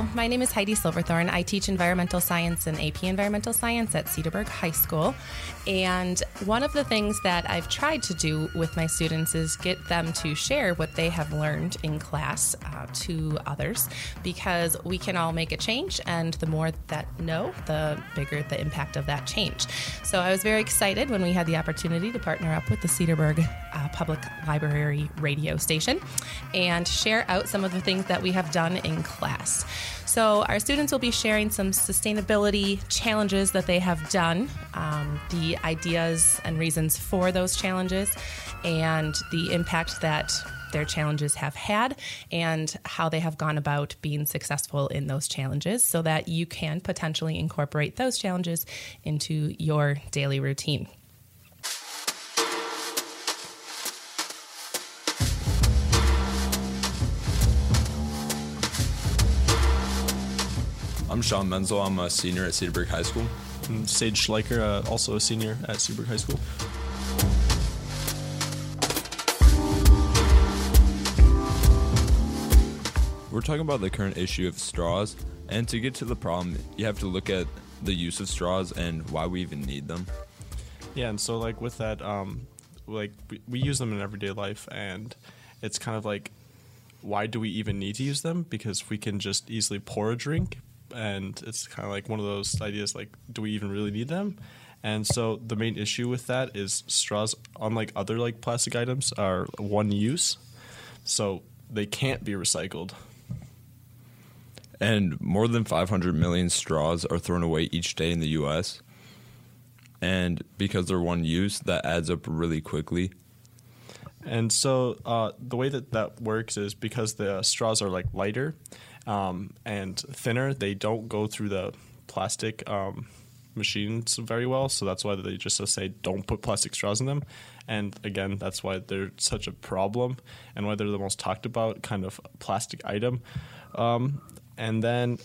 My name is Heidi Silverthorne. I teach environmental science and AP environmental science at Cedarburg High School. And one of the things that I've tried to do with my students is get them to share what they have learned in class uh, to others because we can all make a change, and the more that know, the bigger the impact of that change. So I was very excited when we had the opportunity to partner up with the Cedarburg uh, Public Library radio station and share out some of the things that we have done in class. So, our students will be sharing some sustainability challenges that they have done, um, the ideas and reasons for those challenges, and the impact that their challenges have had, and how they have gone about being successful in those challenges so that you can potentially incorporate those challenges into your daily routine. I'm Sean Menzel. I'm a senior at Cedarburg High School. I'm Sage Schleicher, uh, also a senior at Cedarburg High School. We're talking about the current issue of straws, and to get to the problem, you have to look at the use of straws and why we even need them. Yeah, and so like with that, um, like we, we use them in everyday life, and it's kind of like, why do we even need to use them? Because we can just easily pour a drink, and it's kind of like one of those ideas like, do we even really need them? And so the main issue with that is straws, unlike other like plastic items, are one use, so they can't be recycled. And more than 500 million straws are thrown away each day in the US. And because they're one use, that adds up really quickly. And so uh, the way that that works is because the straws are like lighter um, and thinner, they don't go through the plastic um, machines very well. So that's why they just say don't put plastic straws in them. And again, that's why they're such a problem and why they're the most talked about kind of plastic item. Um, and then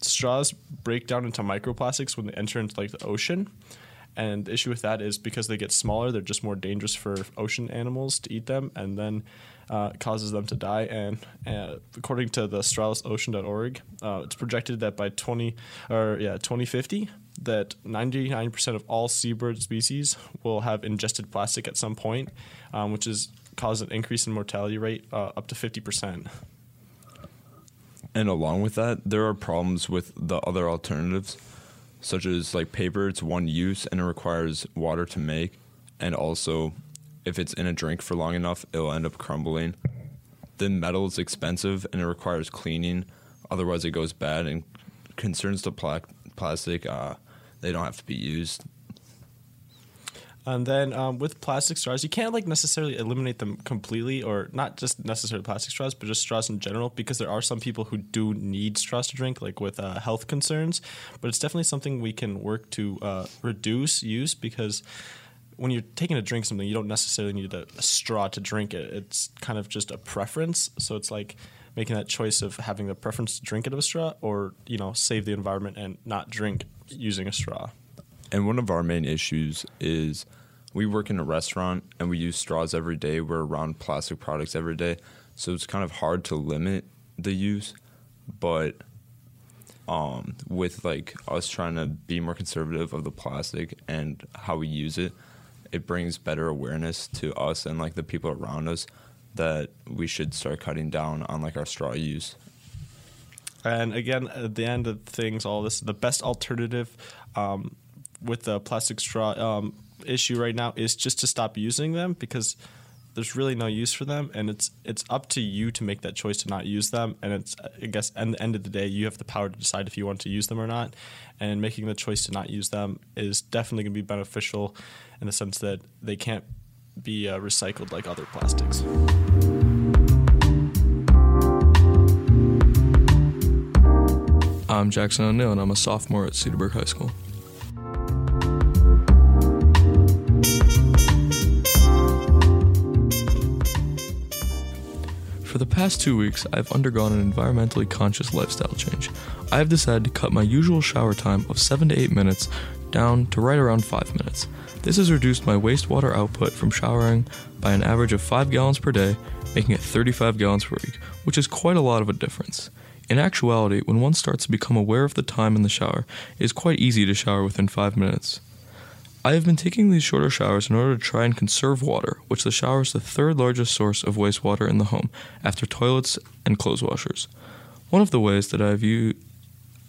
straws break down into microplastics when they enter into like the ocean. And the issue with that is because they get smaller, they're just more dangerous for ocean animals to eat them, and then uh, causes them to die. And uh, according to the strawlessocean.org, uh, it's projected that by 20 or yeah 2050, that 99% of all seabird species will have ingested plastic at some point, um, which is cause an increase in mortality rate uh, up to 50%. And along with that, there are problems with the other alternatives, such as like paper, it's one use and it requires water to make. And also, if it's in a drink for long enough, it'll end up crumbling. The metal is expensive and it requires cleaning, otherwise, it goes bad. And concerns pla- plastic, uh, they don't have to be used. And then um, with plastic straws, you can't like necessarily eliminate them completely, or not just necessarily plastic straws, but just straws in general, because there are some people who do need straws to drink, like with uh, health concerns. But it's definitely something we can work to uh, reduce use because when you're taking a drink something, you don't necessarily need a, a straw to drink it. It's kind of just a preference. So it's like making that choice of having the preference to drink it of a straw, or you know, save the environment and not drink using a straw. And one of our main issues is we work in a restaurant and we use straws every day. We're around plastic products every day. So it's kind of hard to limit the use. But um, with like us trying to be more conservative of the plastic and how we use it, it brings better awareness to us and like the people around us that we should start cutting down on like our straw use. And again, at the end of things, all this, the best alternative um, with the plastic straw um, issue right now is just to stop using them because there's really no use for them, and it's it's up to you to make that choice to not use them. And it's I guess at the end of the day, you have the power to decide if you want to use them or not. And making the choice to not use them is definitely going to be beneficial in the sense that they can't be uh, recycled like other plastics. I'm Jackson O'Neill, and I'm a sophomore at Cedarburg High School. The past two weeks, I've undergone an environmentally conscious lifestyle change. I have decided to cut my usual shower time of 7 to 8 minutes down to right around 5 minutes. This has reduced my wastewater output from showering by an average of 5 gallons per day, making it 35 gallons per week, which is quite a lot of a difference. In actuality, when one starts to become aware of the time in the shower, it is quite easy to shower within 5 minutes. I have been taking these shorter showers in order to try and conserve water, which the shower is the third largest source of wastewater in the home, after toilets and clothes washers. One of the ways that I've u-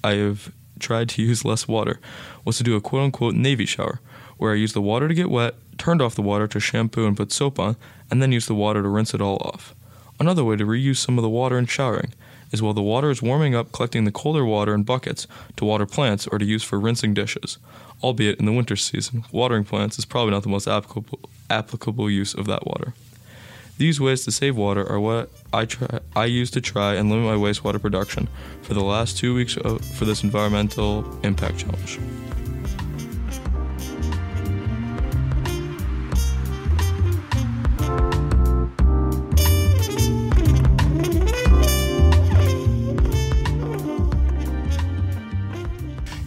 I have tried to use less water was to do a quote unquote Navy shower, where I use the water to get wet, turned off the water to shampoo and put soap on, and then use the water to rinse it all off. Another way to reuse some of the water in showering is while the water is warming up, collecting the colder water in buckets to water plants or to use for rinsing dishes. Albeit in the winter season, watering plants is probably not the most applicable, applicable use of that water. These ways to save water are what I try I use to try and limit my wastewater production for the last two weeks of, for this environmental impact challenge.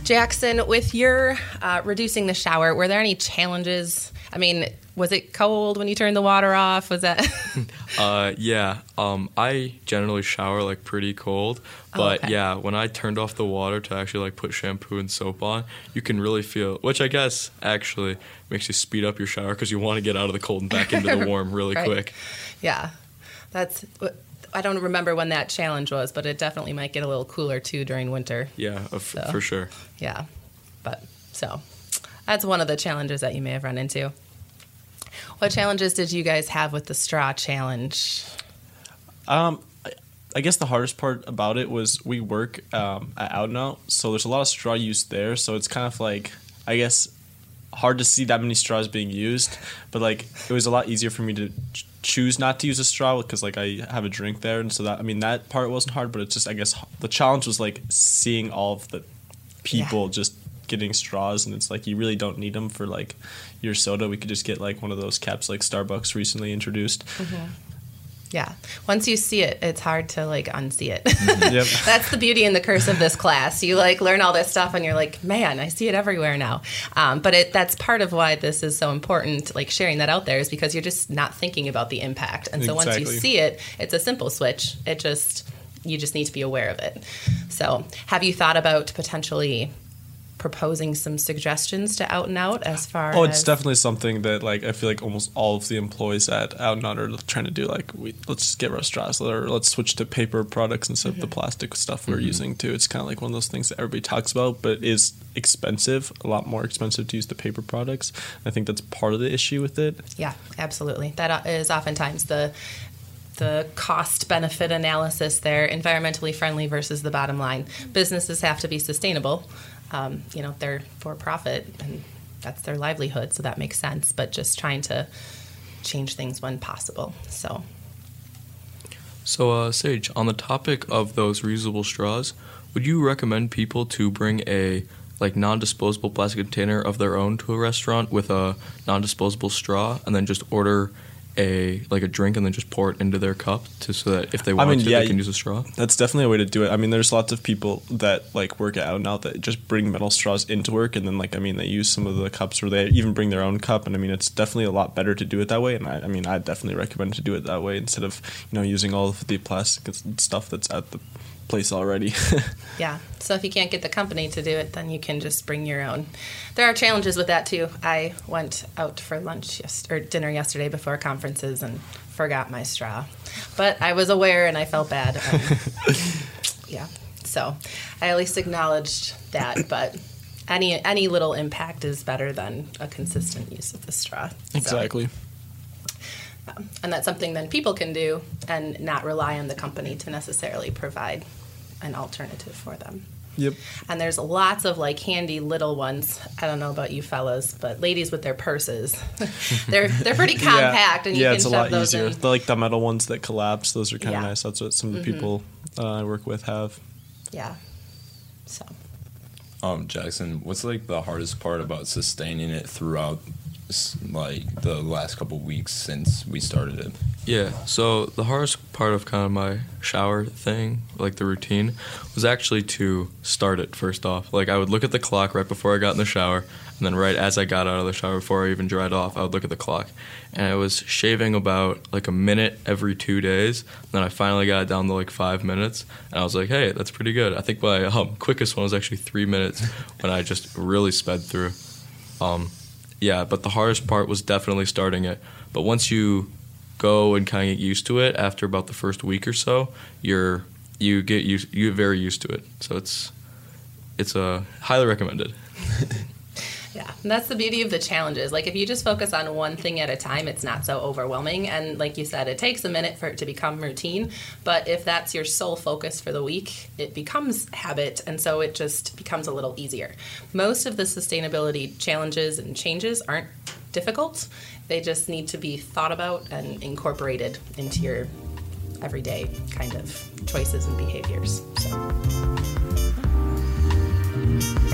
Jackson, with your uh, reducing the shower, were there any challenges? I mean, was it cold when you turned the water off? Was that? Uh, yeah, um, I generally shower like pretty cold, Oh, but okay. yeah, when I turned off the water to actually like put shampoo and soap on, you can really feel, which I guess actually makes you speed up your shower because you want to get out of the cold and back into the warm really Right. quick. yeah, that's. I don't remember when that challenge was, but it definitely might get a little cooler too during winter. Yeah, uh, f- So. for sure. Yeah, but so that's one of the challenges that you may have run into. What challenges did you guys have with the straw challenge? Um, I- guess the hardest part about it was we work um, at Out and Out, so there's a lot of straw use there. So it's kind of like, I guess, hard to see that many straws being used. But like, it was a lot easier for me to choose not to use a straw because like I have a drink there, and so that I mean that part wasn't hard. But it's just I guess the challenge was like seeing all of the people just getting straws, and it's like you really don't need them for like your soda. We could just get like one of those caps like Starbucks recently introduced. Mm-hmm. Yeah, once you see it, it's hard to like unsee it. Yep. That's the beauty and the curse of this class. You like learn all this stuff, and you're like, man, I see it everywhere now. Um, but it, that's part of why this is so important. Like sharing that out there is because you're just not thinking about the impact, and so once you see it, it's a simple switch. It just you just need to be aware of it. So, have you thought about potentially proposing some suggestions to Out and Out as far Oh, as it's definitely something that like I feel like almost all of the employees at Out and Out are trying to do. Like, we let's just get rid of straws, or let's switch to paper products instead of the mm-hmm. plastic stuff we're mm-hmm. using too. It's kind of like one of those things that everybody talks about, but it is expensive, a lot more expensive to use the paper products. I think that's part of the issue with it. Yeah, absolutely. That uh, is oftentimes the the cost benefit analysis there, environmentally friendly versus the bottom line. Businesses have to be sustainable. Um, you know, they're for profit, and that's their livelihood, so that makes sense. But just trying to change things when possible. So So, uh, Sage, on the topic of those reusable straws, would you recommend people to bring a like non-disposable plastic container of their own to a restaurant with a non-disposable straw, and then just order a like a drink and then just pour it into their cup to so that if they want mean, to, yeah, they can use a straw? That's definitely a way to do it. I mean, there's lots of people that like work it out now that just bring metal straws into work, and then like I mean, they use some of the cups, or they even bring their own cup. And I mean, it's definitely a lot better to do it that way. And I, I mean, I definitely recommend to do it that way instead of you know using all of the plastic stuff that's at the place already. Yeah. So if you can't get the company to do it, then you can just bring your own. There are challenges with that too. I went out for lunch yes- or dinner yesterday before conferences and forgot my straw, but I was aware and I felt bad. Um, yeah. So I at least acknowledged that, but. Any any little impact is better than a consistent use of the straw. So, exactly. um, and that's something then people can do and not rely on the company to necessarily provide an alternative for them. Yep. And there's lots of like handy little ones. I don't know about you fellas, but ladies with their purses, they're they're pretty compact, and you yeah, can it's a lot easier. in. The, like the metal ones that collapse, those are kind of Yeah. Mm-hmm. nice. That's what some of the people uh, I work with have. Yeah. So Um, Jackson, what's like the hardest part about sustaining it throughout s- like the last couple weeks since we started it? Yeah. So the hardest part of kind of my shower thing, like the routine, was actually to start it first off. Like I would look at the clock right before I got in the shower, and then right as I got out of the shower, before I even dried off, I would look at the clock, and I was shaving about like a minute every two days. And then I finally got it down to like five minutes, and I was like, hey, that's pretty good. I think my um, quickest one was actually three minutes when I just really sped through. Um, yeah, but the hardest part was definitely starting it. But once you go and kind of get used to it, after about the first week or so, you're you get used you get very used to it. So it's it's uh, highly recommended. Yeah, and that's the beauty of the challenges. Like if you just focus on one thing at a time, it's not so overwhelming. And like you said, it takes a minute for it to become routine. But if that's your sole focus for the week, it becomes habit, and so it just becomes a little easier. Most of the sustainability challenges and changes aren't difficult. They just need to be thought about and incorporated into your everyday kind of choices and behaviors. So.